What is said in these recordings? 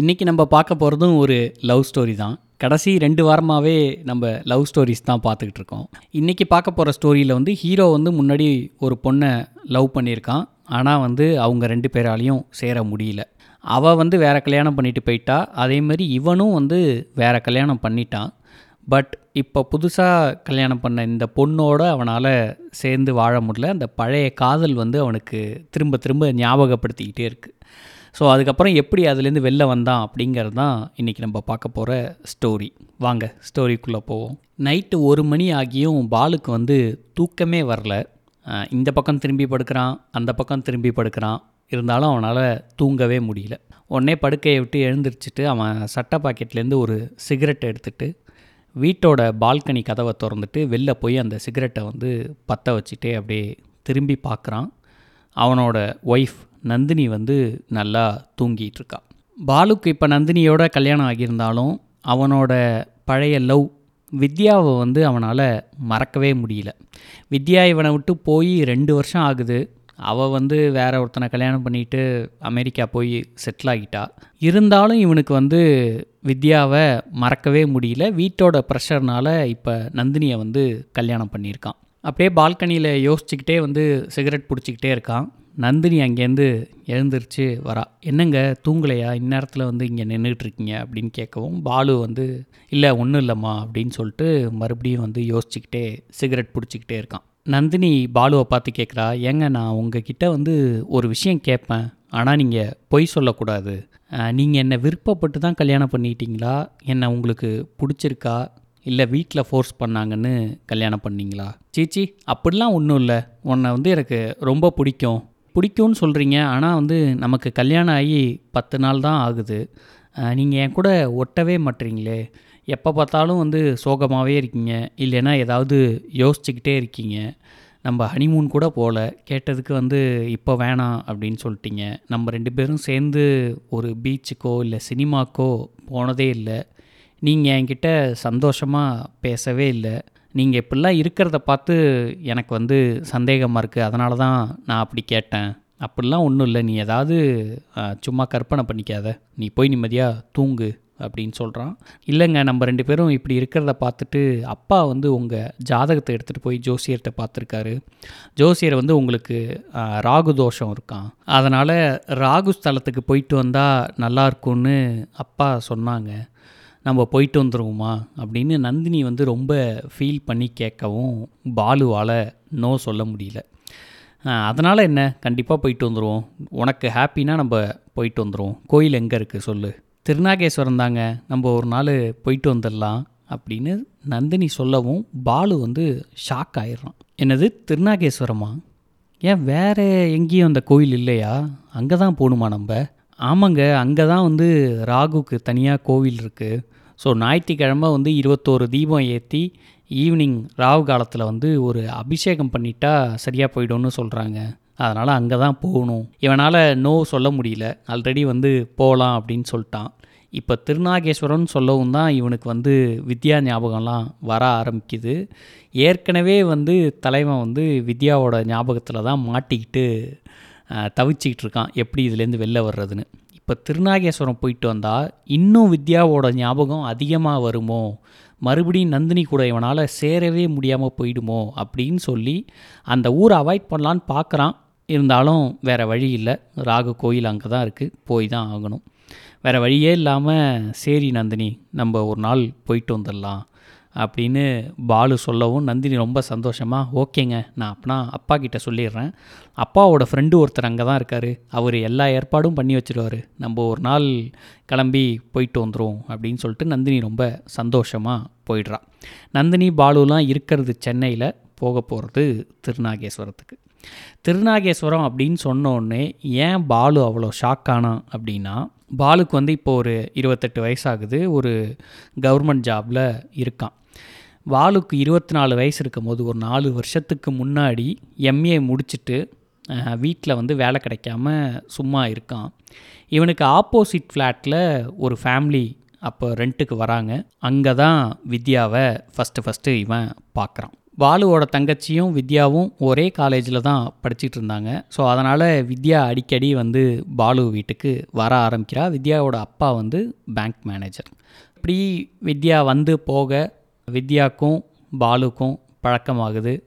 இன்றைக்கி நம்ம பார்க்க போகிறதும் ஒரு லவ் ஸ்டோரி தான். கடைசி ரெண்டு வாரமாகவே நம்ம லவ் ஸ்டோரிஸ் தான் பார்த்துக்கிட்டு இருக்கோம். இன்றைக்கி பார்க்க போகிற ஸ்டோரியில் வந்து ஹீரோ வந்து முன்னாடி ஒரு பொண்ணை லவ் பண்ணியிருக்கான். ஆனால் வந்து அவங்க ரெண்டு பேராலையும் சேர முடியல. அவள் வந்து வேறு கல்யாணம் பண்ணிட்டு போயிட்டா. அதேமாதிரி இவனும் வந்து வேறு கல்யாணம் பண்ணிட்டான். பட் இப்போ புதுசாக கல்யாணம் பண்ண இந்த பொண்ணோட அவனால் சேர்ந்து வாழ முடியல. அந்த பழைய காதல் வந்து அவனுக்கு திரும்ப திரும்ப ஞாபகப்படுத்திக்கிட்டே இருக்குது ஸோ அதுக்கப்புறம் எப்படி அதுலேருந்து வெளில வந்தான் அப்படிங்கிறது தான் இன்றைக்கி நம்ம பார்க்க போகிற ஸ்டோரி வாங்க ஸ்டோரிக்குள்ளே போவோம். நைட்டு ஒரு மணி ஆகியும் பாலுக்கு வந்து தூக்கமே வரல. இந்த பக்கம் திரும்பி படுக்கிறான் அந்த பக்கம் திரும்பி படுக்கிறான். இருந்தாலும் அவனால் தூங்கவே முடியல. உடனே படுக்கையை விட்டு எழுந்திரிச்சிட்டு அவன் சட்டை பாக்கெட்லேருந்து ஒரு சிகரெட் எடுத்துட்டு வீட்டோட பால்கனி கதவை திறந்துட்டு வெளில போய் அந்த சிகரெட்டை வந்து பற்ற வச்சுட்டே அப்படியே திரும்பி பார்க்குறான் அவனோட ஒய்ஃப் நந்தினி வந்து நல்லா தூங்கிட்டு இருக்கா பாலுக்கு இப்போ நந்தினியோட கல்யாணம் ஆகியிருந்தாலும் அவனோட பழைய லவ் வித்யாவை வந்து அவனால் மறக்கவே முடியல. வித்யா இவனை விட்டு போய் ரெண்டு வருஷம் ஆகுது. அவள் வந்து வேற ஒருத்தனை கல்யாணம் பண்ணிட்டு அமெரிக்கா போய் செட்டில் ஆகிட்டா. இருந்தாலும் இவனுக்கு வந்து வித்யாவை மறக்கவே முடியல. வீட்டோட ப்ரெஷர்னால் இப்போ நந்தினியை வந்து கல்யாணம் பண்ணியிருக்கான். அப்படியே பால்கனியில் யோசிச்சுக்கிட்டே வந்து சிகரெட் பிடிச்சிக்கிட்டே இருக்கான். நந்தினி அங்கேருந்து எழுந்திருச்சு வரா. என்னங்க தூங்கலையா? இந்நேரத்தில் வந்து இங்கே நின்றுட்டுருக்கீங்க அப்படின்னு கேட்கவும் பாலு வந்து இல்லை ஒன்றும் இல்லைம்மா அப்படின்னு சொல்லிட்டு மறுபடியும் வந்து யோசிச்சுக்கிட்டே சிகரெட் பிடிச்சிக்கிட்டே இருக்கான். நந்தினி பாலுவை பார்த்து கேட்குறா ஏங்க நான் உங்ககிட்ட வந்து ஒரு விஷயம் கேட்பேன். ஆனால் நீங்கள் பொய் சொல்லக்கூடாது. நீங்கள் என்னை விருப்பப்பட்டு தான் கல்யாணம் பண்ணிட்டீங்களா என்னை உங்களுக்கு பிடிச்சிருக்கா? இல்லை வீட்டில் ஃபோர்ஸ் பண்ணாங்கன்னு கல்யாணம் பண்ணீங்களா? சீச்சி அப்படிலாம் ஒன்றும் இல்லை. உன்னை வந்து எனக்கு ரொம்ப பிடிக்கும். பிடிக்கும்னு சொல்கிறீங்க ஆனால் வந்து நமக்கு கல்யாணம் ஆகி பத்து நாள் தான் ஆகுது. நீங்கள் என் கூட ஒட்டவே மாட்டீங்களே. எப்போ பார்த்தாலும் வந்து சோகமாகவே இருக்கீங்க. இல்லைன்னா ஏதாவது யோசிச்சுக்கிட்டே இருக்கீங்க. நம்ம ஹனிமூன் கூட போகல கேட்டதுக்கு வந்து இப்போ வேணாம் அப்படின்னு சொல்லிட்டீங்க. நம்ம ரெண்டு பேரும் சேர்ந்து ஒரு பீச்சுக்கோ இல்லை சினிமாக்கோ போனதே இல்லை. நீங்கள் என்கிட்ட சந்தோஷமாக பேசவே இல்லை. நீங்கள் இப்படிலாம் இருக்கிறத பார்த்து எனக்கு வந்து சந்தேகமாக இருக்குது அதனால தான் நான் அப்படி கேட்டேன். அப்படிலாம் ஒன்றும் இல்லை. நீ ஏதாவது சும்மா கற்பனை பண்ணிக்காத. நீ போய் நிம்மதியாக தூங்கு அப்படின்னு சொல்கிறான் இல்லைங்க நம்ம ரெண்டு பேரும் இப்படி இருக்கிறத பார்த்துட்டு அப்பா வந்து உங்கள் ஜாதகத்தை எடுத்துகிட்டு போய் ஜோசியர்கிட்ட பார்த்துருக்காரு. ஜோசியர் வந்து உங்களுக்கு ராகு தோஷம் இருக்கான். அதனால் ராகு ஸ்தலத்துக்கு போயிட்டு வந்தால் நல்லாயிருக்கும்னு அப்பா சொன்னாங்க. நம்ம போயிட்டு வந்துருவோமா? அப்படின்னு நந்தினி வந்து ரொம்ப ஃபீல் பண்ணி கேட்கவும் பாலுவால் நோ சொல்ல முடியல. அதனால் என்ன? கண்டிப்பாக போயிட்டு வந்துடுவோம் உனக்கு ஹாப்பினா நம்ம போயிட்டு வந்துடுவோம் கோயில் எங்கே இருக்குது சொல்லு. திருநாகேஸ்வரம் தாங்க. நம்ம ஒரு நாள் போயிட்டு வந்துடலாம் அப்படின்னு நந்தினி சொல்லவும் பாலு வந்து ஷாக் ஆயிடுறான். என்னது? திருநாகேஸ்வரமா? ஏன் வேறு எங்கேயும் அந்த கோயில் இல்லையா? அங்கே தான் போகணுமா நம்ம? ஆமாங்க அங்கே தான் வந்து ராகுக்கு தனியாக கோவில் இருக்குது ஸோ ஞாயிற்றுக்கிழமை வந்து இருபத்தோரு தீபம் ஏற்றி ஈவினிங் ராகு காலத்தில் வந்து ஒரு அபிஷேகம் பண்ணிட்டா சரியாக போயிடும்னு சொல்கிறாங்க அதனால் அங்கே தான் போகணும். இவனால் நோ சொல்ல முடியல. ஆல்ரெடி வந்து போகலாம் அப்படின்னு சொல்லிட்டான். இப்போ திருநாகேஸ்வரன் சொல்லவும் தான் இவனுக்கு வந்து வித்யா ஞாபகம்லாம் வர ஆரம்பிக்குது. ஏற்கனவே வந்து தலைவன் வந்து வித்யாவோட ஞாபகத்தில் தான் மாட்டிக்கிட்டு தவிச்சிக்கிட்டு இருக்கான் எப்படி இதுலேருந்து வெளில வர்றதுன்னு. இப்போ திருநாகேஸ்வரம் போயிட்டு வந்தால் இன்னும் வித்யாவோட ஞாபகம் அதிகமாக வருமோ? மறுபடியும் நந்தினி கூட இவனால் சேரவே முடியாமல் போயிடுமோ? அப்படின்னு சொல்லி அந்த ஊரை அவாய்ட் பண்ணலான்னு பார்க்குறான். இருந்தாலும் வேறு வழி இல்லை. ராகு கோயில் அங்கே தான் இருக்குது போய் தான் ஆகணும். வேறு வழியே இல்லாமல் சரி நந்தினி நம்ம ஒரு நாள் போயிட்டு வந்துடலாம். அப்படின்னு பாலு சொல்லவும் நந்தினி ரொம்ப சந்தோஷமாக ஓகேங்க நான் அப்பனா அப்பா கிட்ட சொல்லிடுறேன். அப்பாவோட ஃப்ரெண்டு ஒருத்தர் அங்கே தான் இருக்கார். அவர் எல்லா ஏற்பாடும் பண்ணி வச்சிருவாரு. நம்ம ஒரு நாள் கிளம்பி போயிட்டு வந்துடும் அப்படின்னு சொல்லிட்டு நந்தினி ரொம்ப சந்தோஷமாக போயிடுறா. நந்தினி பாலுலாம் இருக்கிறது சென்னையில் போக போகிறது திருநாகேஸ்வரத்துக்கு. திருநாகேஸ்வரம் அப்படின்னு சொன்னோடனே ஏன் பாலு அவ்வளோ ஷாக் ஆனான் அப்படின்னா பாலுக்கு வந்து இப்போ ஒரு இருபத்தெட்டு வயசாகுது. ஒரு கவர்மெண்ட் ஜாபில் இருக்கான். வாலுக்கு இருபத்தி நாலு வயசு இருக்கும் போது ஒரு நாலு வருஷத்துக்கு முன்னாடி எம்ஏ முடிச்சுட்டு வீட்டில் வந்து வேலை கிடைக்காம சும்மா இருக்கான். இவனுக்கு ஆப்போசிட் ஃப்ளாட்டில் ஒரு ஃபேமிலி அப்போ ரெண்ட்டுக்கு வராங்க. அங்கே தான் வித்யாவை ஃபஸ்ட்டு ஃபஸ்ட்டு இவன் பார்க்குறான் பாலுவோட தங்கச்சியும் வித்யாவும் ஒரே காலேஜில் தான் படிச்சுட்டு இருந்தாங்க. ஸோ அதனால் வித்யா அடிக்கடி வந்து பாலு வீட்டுக்கு வர ஆரம்பிக்கிறா. வித்யாவோட அப்பா வந்து பேங்க் மேனேஜர் இப்படி வித்யா வந்து போக வித்யாக்கும் பாலுக்கும் பழக்கமாகுது.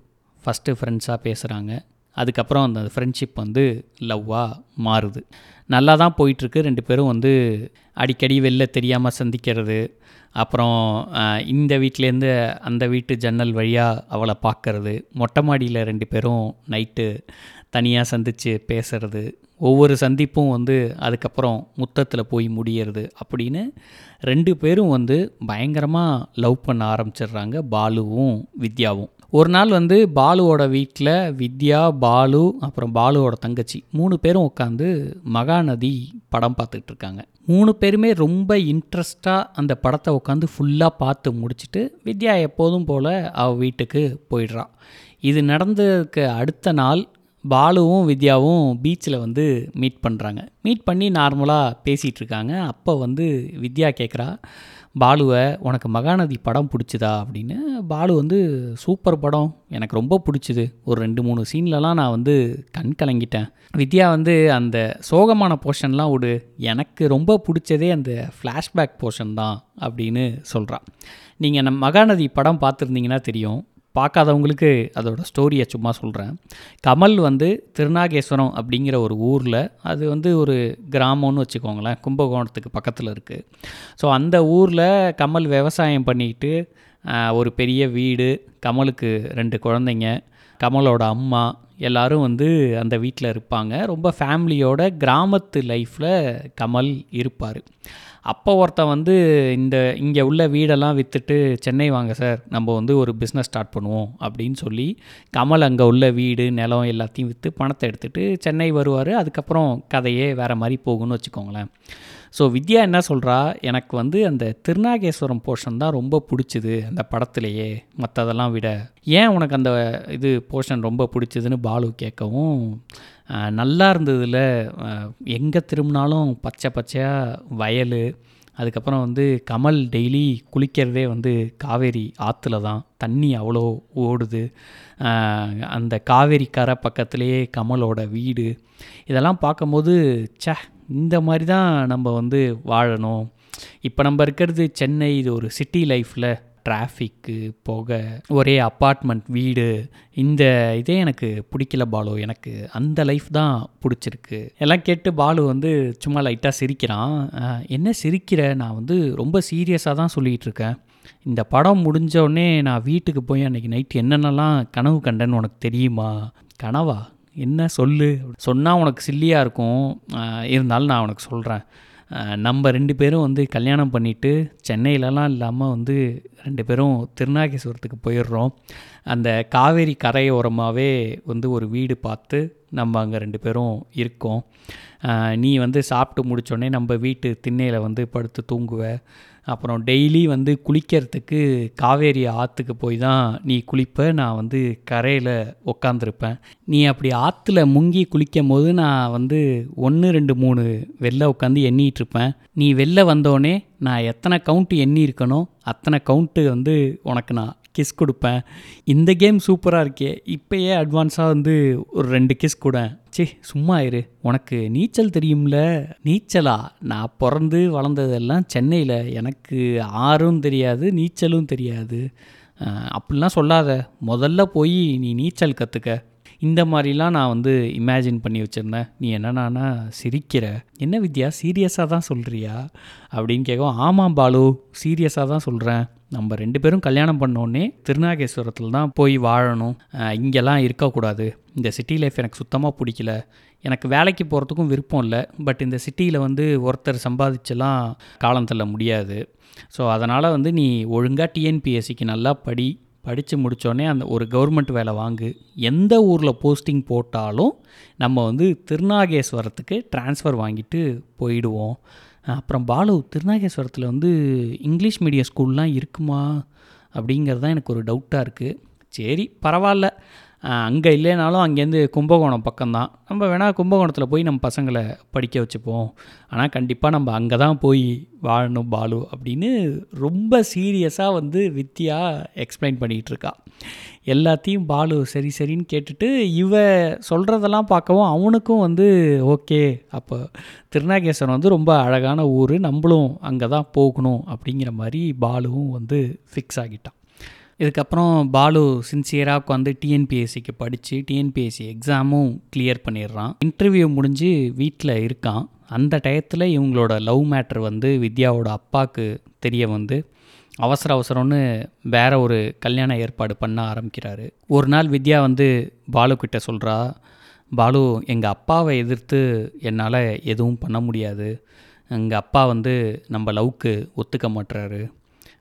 ஃபஸ்ட்டு ஃப்ரெண்ட்ஸாக பேசுகிறாங்க அதுக்கப்புறம் அந்த ஃப்ரெண்ட்ஷிப் வந்து லவ்வாக மாறுது. நல்லா தான் போயிட்டுருக்கு. ரெண்டு பேரும் வந்து அடிக்கடி வெளில தெரியாமல் சந்திக்கிறது. அப்புறம் இந்த வீட்டிலேருந்து அந்த வீட்டு ஜன்னல் வழியாக அவளை பார்க்கறது மொட்டை மாடியில் ரெண்டு பேரும் நைட்டு தனியாக சந்தித்து பேசுறது ஒவ்வொரு சந்திப்பும் வந்து அதுக்கப்புறம் முத்தத்தில் போய் முடியறது அப்படின்னு ரெண்டு பேரும் வந்து பயங்கரமாக லவ் பண்ண ஆரம்பிச்சிடுறாங்க பாலுவும் வித்யாவும். ஒரு நாள் வந்து பாலுவோட வீட்டில் வித்யா பாலு அப்புறம் பாலுவோட தங்கச்சி மூணு பேரும் உட்காந்து மகாநதி படம் பார்த்துட்டு இருக்காங்க. மூணு பேருமே ரொம்ப இன்ட்ரெஸ்டாக அந்த படத்தை உட்காந்து ஃபுல்லாக பார்த்து முடிச்சுட்டு வித்யா எப்போதும் போல் அவள் வீட்டுக்கு போயிடுறா. இது நடந்ததுக்கு அடுத்த நாள் பாலுவும் வித்யாவும் பீச்சில் வந்து மீட் பண்ணுறாங்க மீட் பண்ணி நார்மலாக பேசிகிட்டு இருக்காங்க. அப்போ வந்து வித்யா கேட்குறா பாலுவை உனக்கு மகாநதி படம் பிடிச்சதா? அப்படின்னு பாலு வந்து சூப்பர் படம். எனக்கு ரொம்ப பிடிச்சிது. ஒரு ரெண்டு மூணு சீன்லலாம் நான் வந்து கண் கலங்கிட்டேன். வித்யா வந்து அந்த சோகமான போர்ஷன்லாம் விடு. எனக்கு ரொம்ப பிடிச்சதே அந்த ஃப்ளாஷ்பேக் போர்ஷன் தான். அப்படின்னு சொல்கிறான் நீங்கள் நம் மகாநதி படம் பார்த்துருந்தீங்கன்னா தெரியும். பார்க்காதவங்களுக்கு அதோட ஸ்டோரியை சும்மா சொல்கிறேன் கமல் வந்து திருநாகேஸ்வரம் அப்படிங்கிற ஒரு ஊரில் அது வந்து ஒரு கிராமம்னு வச்சுக்கோங்களேன் கும்பகோணத்துக்கு பக்கத்தில் இருக்குது ஸோ அந்த ஊரில் கமல் விவசாயம் பண்ணிக்கிட்டு ஒரு பெரிய வீடு கமலுக்கு ரெண்டு குழந்தைங்க கமலோட அம்மா எல்லாரும் வந்து அந்த வீட்டில் இருப்பாங்க. ரொம்ப ஃபேமிலியோட கிராமத்து லைஃப்பில் கமல் இருப்பார். அப்போ ஒருத்தன் வந்து இந்த இங்கே உள்ள வீடெல்லாம் விற்றுட்டு சென்னை வாங்க சார். நம்ம வந்து ஒரு பிஸ்னஸ் ஸ்டார்ட் பண்ணுவோம் அப்படின்னு சொல்லி கமல் அங்கே உள்ள வீடு நிலம் எல்லாத்தையும் விற்று பணத்தை எடுத்துகிட்டு சென்னை வருவார். அதுக்கப்புறம் கதையே வேறு மாதிரி போகும்னு வச்சுக்கோங்களேன். ஸோ வித்யா என்ன சொல்கிறா எனக்கு வந்து அந்த திருநாகேஸ்வரம் போர்ஷன் தான் ரொம்ப பிடிச்சிது அந்த படத்துலையே மற்றதெல்லாம் விட. ஏன் உனக்கு அந்த இது போர்ஷன் ரொம்ப பிடிச்சதுன்னு பாலு கேட்கவும் நல்லா இருந்ததில் எங்கே திரும்பினாலும் பச்சை பச்சையாக வயல் அதுக்கப்புறம் வந்து கமல் டெய்லி குளிக்கிறதே வந்து காவேரி ஆற்றுல தான். தண்ணி அவ்வளோ ஓடுது. அந்த காவேரி கரை பக்கத்துலேயே கமலோட வீடு. இதெல்லாம் பார்க்கும்போது ச்சே இந்த மாதிரி தான் நம்ம வந்து வாழணும். இப்போ நம்ம இருக்கிறது சென்னை இது ஒரு சிட்டி லைஃப்பில் டிராஃபிக்கு புகை ஒரே அப்பார்ட்மெண்ட் வீடு இந்த இதே எனக்கு பிடிக்கல பாலு. எனக்கு அந்த லைஃப் தான் பிடிச்சிருக்கு. எல்லாம் கேட்டு பாலு வந்து சும்மா லைட்டாக சிரிக்கிறான். என்ன சிரிக்கிற? நான் வந்து ரொம்ப சீரியஸாக தான் சொல்லிகிட்டு இருக்கேன். இந்த படம் முடிஞ்சோடனே நான் வீட்டுக்கு போய் அன்றைக்கி நைட் என்னென்னலாம் கனவு கண்டேன்னு உனக்கு தெரியுமா? கனவா? என்ன? சொல்லு. சொன்னால் உனக்கு சில்லியாக இருக்கும். இருந்தாலும் நான் உனக்கு சொல்கிறேன் நம்ம ரெண்டு பேரும் வந்து கல்யாணம் பண்ணிவிட்டு சென்னையிலலாம் இல்லாமல் வந்து ரெண்டு பேரும் திருநாகேஸ்வரத்துக்கு போயிடுறோம். அந்த காவேரி கரையோரமாகவே வந்து ஒரு வீடு பார்த்து நம்ம அங்கே ரெண்டு பேரும் இருக்கோம். நீ வந்து சாப்பிட்டு முடித்தோடனே நம்ம வீட்டு திண்ணையில் வந்து படுத்து தூங்குவ. அப்புறம் டெய்லி வந்து குளிக்கிறதுக்கு காவேரி ஆற்றுக்கு போய் தான் நீ குளிப்ப நான் வந்து கரையில் உக்காந்துருப்பேன். நீ அப்படி ஆற்றுல முங்கி குளிக்கும் போது நான் வந்து ஒன்று ரெண்டு மூணு வெளில உட்காந்து எண்ணிட்டு இருப்பேன் நீ வெளில வந்தோடனே நான் எத்தனை கவுண்ட்டு எண்ணி இருக்கனோ அத்தனை கவுண்ட்டு வந்து உனக்கு நான் கிஸ் கொடுப்பேன். இந்த கேம் சூப்பராக இருக்கே. இப்போயே அட்வான்ஸாக வந்து ஒரு ரெண்டு கிஸ் கூட சே சும்மா இரு. உனக்கு நீச்சல் தெரியும்ல? நீச்சலா? நான் பிறந்து வளர்ந்ததெல்லாம் சென்னையில். எனக்கு ஆறும் தெரியாது நீச்சலும் தெரியாது. அப்படிலாம் சொல்லாத. முதல்ல போய் நீ நீச்சல் கற்றுக்க இந்த மாதிரிலாம் நான் வந்து இமேஜின் பண்ணி வச்சுருந்தேன். நீ என்னன்னா சிரிக்கிற. என்ன வித்யா சீரியஸாக தான் சொல்கிறியா அப்படின்னு கேட்கும் ஆமாம் பாலு சீரியஸாக தான் சொல்கிறேன் நம்ம ரெண்டு பேரும் கல்யாணம் பண்ணோடனே திருநாகேஸ்வரத்தில் தான் போய் வாழணும். இங்கெல்லாம் இருக்கக்கூடாது. இந்த சிட்டி லைஃப் எனக்கு சுத்தமாக பிடிக்கல. எனக்கு வேலைக்கு போகிறதுக்கும் விருப்பம் இல்லை. பட் இந்த சிட்டியில் வந்து ஒருத்தர் சம்பாதிச்செல்லாம் காலம் தள்ள முடியாது. ஸோ அதனால் வந்து நீ ஒழுங்காக டிஎன்பிஎஸ்சிக்கு நல்லா படி. படித்து முடித்தோடனே அந்த ஒரு கவர்மெண்ட் வேலை வாங்கு. எந்த ஊரில் போஸ்டிங் போட்டாலும் நம்ம வந்து திருநாகேஸ்வரத்துக்கு ட்ரான்ஸ்ஃபர் வாங்கிட்டு போயிடுவோம். அப்புறம் பாலு திருநாகேஸ்வரத்தில் வந்து இங்கிலீஷ் மீடியம் ஸ்கூல்லாம் இருக்குமா அப்படிங்கிறது தான் எனக்கு ஒரு டவுட்டாக இருக்குது சரி பரவாயில்ல. அங்கே இல்லைனாலும் அங்கேருந்து கும்பகோணம் பக்கம்தான். நம்ம வேணால் கும்பகோணத்தில் போய் நம்ம பசங்களை படிக்க வச்சுப்போம். ஆனால் கண்டிப்பாக நம்ம அங்கே தான் போய் வாழணும் பாலு அப்படின்னு ரொம்ப சீரியஸாக வந்து வித்யா எக்ஸ்பிளைன் பண்ணிகிட்ருக்கா எல்லாத்தையும் பாலு சரி சரின்னு கேட்டுட்டு இவ சொல்கிறதெல்லாம் பார்க்கவும் அவனுக்கும் வந்து ஓகே. அப்போ திருநாகேஸ்வரம் வந்து ரொம்ப அழகான ஊர் நம்மளும் அங்கே தான் போகணும் அப்படிங்கிற மாதிரி பாலுவும் வந்து ஃபிக்ஸ் ஆகிட்டான். இதுக்கப்புறம் பாலு சின்சியராக உட்காந்து டிஎன்பிஎஸ்சிக்கு படித்து டிஎன்பிஎஸ்சி எக்ஸாமும் கிளியர் பண்ணிடுறான். இன்டர்வியூ முடிஞ்சு வீட்டில் இருக்கான். அந்த டயத்தில் இவங்களோட லவ் மேட்ரு வந்து வித்யாவோட அப்பாவுக்கு தெரிய வந்து அவசர அவசரம்னு வேற ஒரு கல்யாண ஏற்பாடு பண்ண ஆரம்பிக்கிறாரு. ஒரு நாள் வித்யா வந்து பாலு கிட்ட சொல்கிறா பாலு எங்கள் அப்பாவை எதிர்த்து என்னால் எதுவும் பண்ண முடியாது. எங்கள் அப்பா வந்து நம்ம லவ்க்கு ஒத்துக்க மாட்டுறாரு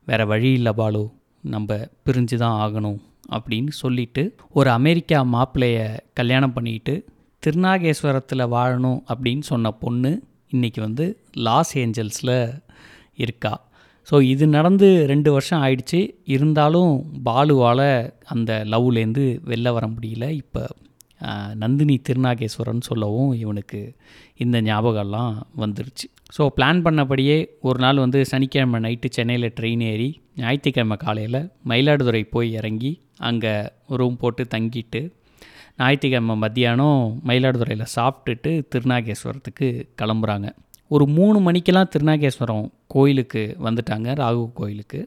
வேறு வழி இல்லை பாலு. நம்ம பிரிஞ்சு தான் ஆகணும் அப்படின்னு சொல்லிட்டு ஒரு அமெரிக்கா மாப்பிள்ளையை கல்யாணம் பண்ணிக்கிட்டு திருநாகேஸ்வரத்தில் வாழணும் அப்படின்னு சொன்ன பொண்ணு இன்றைக்கி வந்து லாஸ் ஏஞ்சல்ஸில் இருக்கா. ஸோ இது நடந்து ரெண்டு வருஷம் ஆயிடுச்சு. இருந்தாலும் பாலுவால் அந்த லவ்லேருந்து வெளில வர முடியல. இப்போ நந்தினி திருநாகேஸ்வரன் சொல்லவும் இவனுக்கு இந்த ஞாபகம்லாம் வந்துருச்சு. ஸோ பிளான் பண்ணபடியே ஒரு நாள் வந்து சனிக்கிழமை நைட்டு சென்னையில் ட்ரெயின் ஏறி ஞாயிற்றுக்கிழமை காலையில் மயிலாடுதுறை போய் இறங்கி அங்கே ரூம் போட்டு தங்கிட்டு ஞாயிற்றுக்கிழமை மத்தியானம் மயிலாடுதுறையில் சாப்பிட்டுட்டு திருநாகேஸ்வரத்துக்கு கிளம்புறாங்க. ஒரு மூணு மணிக்கெல்லாம் திருநாகேஸ்வரம் கோயிலுக்கு வந்துட்டாங்க ராகு கோயிலுக்கு.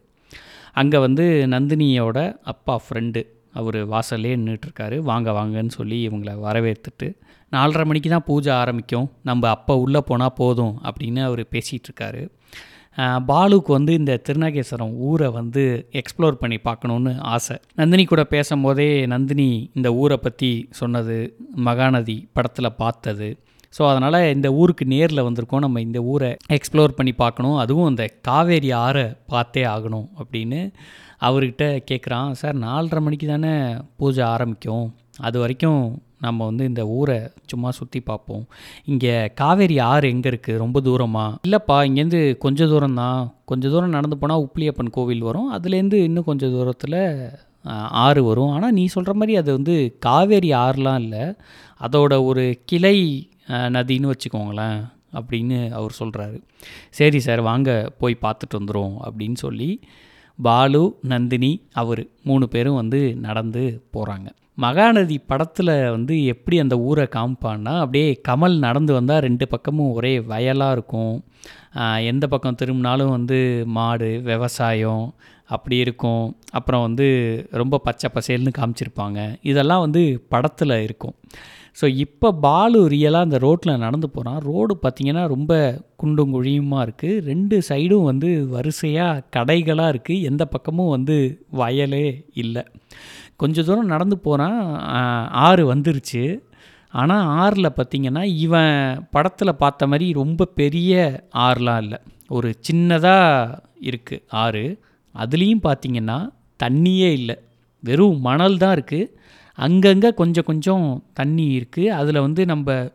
அங்கே வந்து நந்தினியோட அப்பா ஃப்ரெண்டு அவர் வாசல்லே நின்றுட்டுருக்காரு வாங்க வாங்கன்னு சொல்லி இவங்களை வரவேற்றுட்டு நாலரை மணிக்கு தான் பூஜை ஆரம்பிக்கும். நம்ம அப்போ உள்ளே போனால் போதும் அப்படின்னு அவர் பேசிகிட்ருக்காரு பாலுக்கு வந்து இந்த திருநாகேஸ்வரம் ஊரை வந்து எக்ஸ்ப்ளோர் பண்ணி பார்க்கணுன்னு ஆசை. நந்தினி கூட பேசும்போதே நந்தினி இந்த ஊரை பற்றி சொன்னது மகாநதி படத்தில் பார்த்தது. ஸோ அதனால் இந்த ஊருக்கு நேரில் வந்திருக்கோம். நம்ம இந்த ஊரை எக்ஸ்ப்ளோர் பண்ணி பார்க்கணும். அதுவும் அந்த காவேரி ஆறை பார்த்தே ஆகணும் அப்படின்னு அவர்கிட்ட கேட்குறான் சார் நாலரை மணிக்கு தானே பூஜை ஆரம்பிக்கும். அது வரைக்கும் நம்ம வந்து இந்த ஊரை சும்மா சுற்றி பார்ப்போம். இங்கே காவேரி ஆறு எங்கே இருக்குது ரொம்ப தூரமாக இல்லைப்பா இங்கேருந்து கொஞ்சம் தூரம் தான். கொஞ்சம் தூரம் நடந்து போனால் உப்ளியப்பன் கோவில் வரும். அதுலேருந்து இன்னும் கொஞ்சம் தூரத்தில் ஆறு வரும். ஆனால் நீ சொல்கிற மாதிரி அது வந்து காவேரி ஆறுலாம் இல்லை. அதோட ஒரு கிளை நதின்னு வச்சுக்கோங்களேன் அப்படின்னு அவர் சொல்கிறாரு சரி சார் வாங்க போய் பார்த்துட்டு வந்துடும் அப்படின்னு சொல்லி பாலு நந்தினி அவர் மூணு பேரும் வந்து நடந்து போகிறாங்க மகாநதி படத்தில் வந்து எப்படி அந்த ஊரை காமிப்பான்னா அப்படியே கமல் நடந்து வந்தால் ரெண்டு பக்கமும் ஒரே வயலாக இருக்கும். எந்த பக்கம் திரும்பினாலும் வந்து மாடு விவசாயம் அப்படி இருக்கும். அப்புறம் வந்து ரொம்ப பச்சை பசேல்னு காமிச்சிருப்பாங்க. இதெல்லாம் வந்து படத்தில் இருக்கும். ஸோ இப்போ பாலு ரியலாக அந்த ரோட்டில் நடந்து போகிறான் ரோடு பார்த்திங்கன்னா ரொம்ப குண்டும் குழியுமாக இருக்குது ரெண்டு சைடும் வந்து வரிசையாக கடைகளாக இருக்குது எந்த பக்கமும் வந்து வயலே இல்லை. கொஞ்சம் தூரம் நடந்து போகிறான் ஆறு வந்துருச்சு. ஆனால் ஆறில் பார்த்திங்கன்னா இவன் படத்தில் பார்த்த மாதிரி ரொம்ப பெரிய ஆறுலாம் இல்லை. ஒரு சின்னதாக இருக்குது ஆறு. அதுலேயும் பார்த்திங்கன்னா தண்ணியே இல்லை. வெறும் மணல் தான் இருக்குது அங்கங்கே கொஞ்சம் கொஞ்சம் தண்ணி இருக்குது அதில் வந்து நம்ம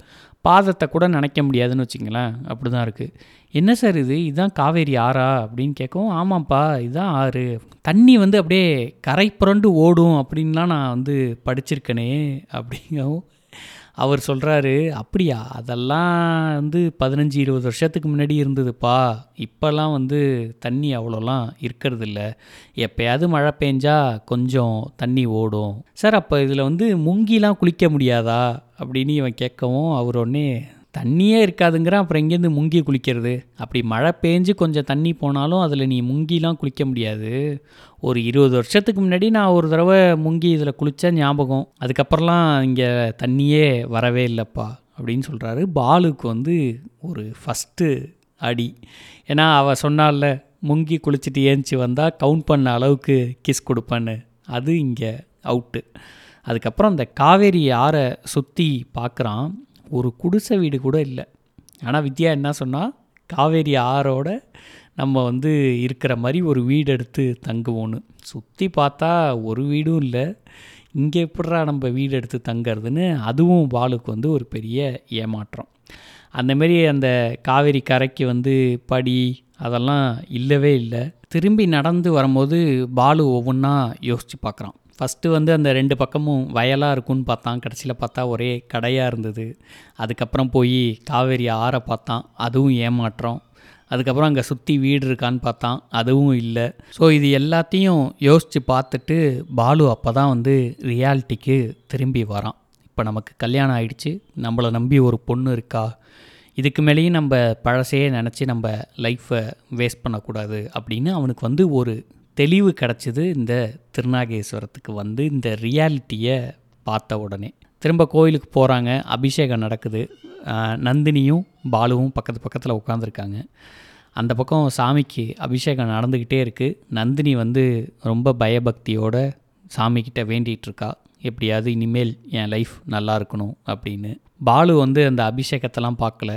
பாதத்தை கூட நினைக்க முடியாதுன்னு வச்சுங்களேன் அப்படி தான் இருக்குது என்ன சார் இது? இதுதான் காவேரி ஆறா? அப்படின்னு கேட்கவும் ஆமாம்ப்பா இதுதான் ஆறு. தண்ணி வந்து அப்படியே கரை புரண்டு ஓடும் அப்படின்லாம் நான் வந்து படிச்சிருக்கனே அப்படிங்கவும் அவர் சொல்கிறாரு அப்படியா? அதெல்லாம் வந்து பதினஞ்சு இருபது வருஷத்துக்கு முன்னாடி இருந்ததுப்பா. இப்போல்லாம் வந்து தண்ணி அவ்வளோலாம் இருக்கிறது இல்லை எப்போயாவது மழை பெஞ்சா கொஞ்சம் தண்ணி ஓடும். சார் அப்போ இதில் வந்து முங்கிலாம் குளிக்க முடியாதா? அப்படின்னு இவன் கேட்கவும் அவர் உடனே தண்ணியே இருக்காதுங்கிற அப்புறம் எங்கேருந்து முங்கி குளிக்கிறது? அப்படி மழை பேஞ்சு கொஞ்சம் தண்ணி போனாலும் அதில் நீ முங்கிலாம் குளிக்க முடியாது. ஒரு இருபது வருஷத்துக்கு முன்னாடி நான் ஒரு தடவை முங்கி இதில் குளித்த ஞாபகம். அதுக்கப்புறம்லாம் இங்கே தண்ணியே வரவே இல்லைப்பா அப்படின்னு சொல்கிறாரு பாலுக்கு வந்து ஒரு ஃபஸ்ட்டு அடி. ஏன்னா அவள் சொன்னால முங்கி குளிச்சுட்டு ஏஞ்சி வந்தால் கவுண்ட் பண்ண அளவுக்கு கிஸ் கொடுப்பேன்னு. அது இங்கே அவுட்டு அதுக்கப்புறம் அந்த காவேரி ஆறை சுற்றி பார்க்குறான் ஒரு குடிசை வீடு கூட இல்லை. ஆனால் வித்யா என்ன சொன்னால் காவேரி ஆறோட நம்ம வந்து இருக்கிற மாதிரி ஒரு வீடு எடுத்து தங்குவோன்னு. சுற்றி பார்த்தா ஒரு வீடும் இல்லை. இங்கே எப்படா நம்ம வீடு எடுத்து தங்கிறதுன்னு அதுவும் பாலுக்கு வந்து ஒரு பெரிய ஏமாற்றம். அந்தமாரி அந்த காவேரி கரைக்கு வந்து படி அதெல்லாம் இல்லவே இல்லை. திரும்பி நடந்து வரும்போது பாலு ஒவ்வொன்றா யோசித்து பார்க்குறான் ஃபஸ்ட்டு வந்து அந்த ரெண்டு பக்கமும் வயலாக இருக்கும்னு பார்த்தான். கடைசியில் பார்த்தா ஒரே கடையாக இருந்தது. அதுக்கப்புறம் போய் காவேரி ஆறை பார்த்தான். அதுவும் ஏமாற்றம். அதுக்கப்புறம் அங்கே சுற்றி வீடு இருக்கான்னு பார்த்தான். அதுவும் இல்லை. ஸோ இது எல்லாத்தையும் யோசித்து பார்த்துட்டு பாலு அப்போ தான் வந்து ரியாலிட்டிக்கு திரும்பி வரான். இப்போ நமக்கு கல்யாணம் ஆயிடுச்சு. நம்மளை நம்பி ஒரு பொண்ணு இருக்கா? இதுக்கு மேலேயும் நம்ம பழசையே நினச்சி நம்ம லைஃப்பை வேஸ்ட் பண்ணக்கூடாது அப்படின்னு அவனுக்கு வந்து ஒரு தெளிவு கிடச்சிது இந்த திருநாகேஸ்வரத்துக்கு வந்து இந்த ரியாலிட்டியை பார்த்த உடனே. திரும்ப கோயிலுக்கு போகிறாங்க அபிஷேகம் நடக்குது. நந்தினியும் பாலுவும் பக்கத்து பக்கத்தில் உட்காந்துருக்காங்க அந்த பக்கம் சாமிக்கு அபிஷேகம் நடந்துக்கிட்டே இருக்குது நந்தினி வந்து ரொம்ப பயபக்தியோட சாமிக்கிட்ட வேண்டிகிட்ருக்கா. எப்படியாவது இனிமேல் என் லைஃப் நல்லா இருக்கணும் அப்படின்னு. பாலு வந்து அந்த அபிஷேகத்தெல்லாம் பார்க்கல.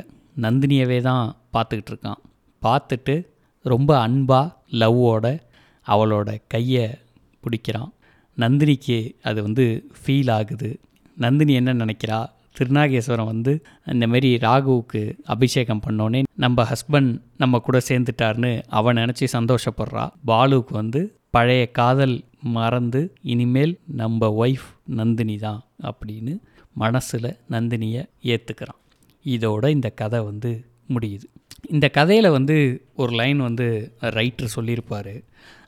நந்தினியவே தான் பார்த்துக்கிட்டு இருக்கான் பார்த்துட்டு ரொம்ப அன்பாக லவ்வோட அவளோட கையை பிடிக்கிறான். நந்தினிக்கு அது வந்து ஃபீல் ஆகுது. நந்தினி என்ன நினைக்கிறா? திருநாகேஸ்வரம் வந்து இந்தமாரி ராகுவுக்கு அபிஷேகம் பண்ணோன்னே நம்ம ஹஸ்பண்ட் நம்ம கூட சேர்ந்துட்டார்னு அவன் நினச்சி சந்தோஷப்படுறா. பாலுவுக்கு வந்து பழைய காதல் மறந்து இனிமேல் நம்ம ஒய்ஃப் நந்தினி தான் அப்படின்னு மனசில் நந்தினியை ஏற்றுக்கிறான் இதோட இந்த கதை வந்து முடியுது. இந்த கதையில் வந்து ஒரு லைன் வந்து ரைட்டர் சொல்லியிருப்பார்.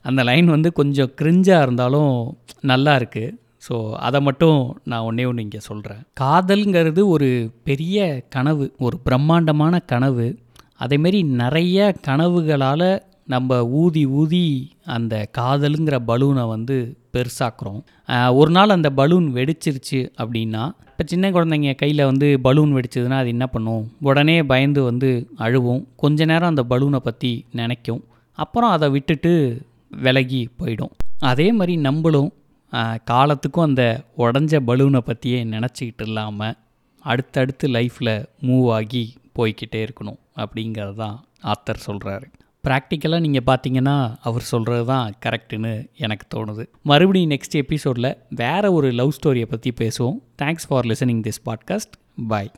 அந்த லைன் வந்து கொஞ்சம் கிரிஞ்சாக இருந்தாலும் நல்லா இருக்குது ஸோ அதை மட்டும் நான் ஒன்றே ஒன்று இங்கே சொல்கிறேன் காதல்ங்கிறது ஒரு பெரிய கனவு ஒரு பிரம்மாண்டமான கனவு. அதேமாரி நிறைய கனவுகளால் நம்ம ஊதி ஊதி அந்த காதலுங்கிற பலூனை வந்து பெருசாக்குறோம். ஒரு நாள் அந்த பலூன் வெடிச்சிருச்சு அப்படின்னா இப்போ சின்ன குழந்தைங்க கையில் வந்து பலூன் வெடிச்சதுன்னா அது என்ன பண்ணும்? உடனே பயந்து வந்து அழுவும். கொஞ்ச நேரம் அந்த பலூனை பற்றி நினைக்கும். அப்புறம் அதை விட்டுட்டு விலகி போயிடும். அதே மாதிரி நம்மளும் காலத்துக்கும் அந்த உடஞ்ச பலூனை பற்றியே நினச்சிக்கிட்டு இல்லாமல் அடுத்தடுத்து லைஃப்பில் மூவ் ஆகி போய்க்கிட்டே இருக்கணும் அப்படிங்கிறது தான் ஆத்தர் சொல்கிறாரு ப்ராக்டிக்கலாக நீங்கள் பார்த்தீங்கன்னா அவர் சொல்கிறது தான் கரெக்டுன்னு எனக்கு தோணுது. மறுபடியும் நெக்ஸ்ட் எபிசோடில் வேறு ஒரு லவ் ஸ்டோரியை பற்றி பேசுவோம். Thanks for listening this podcast bye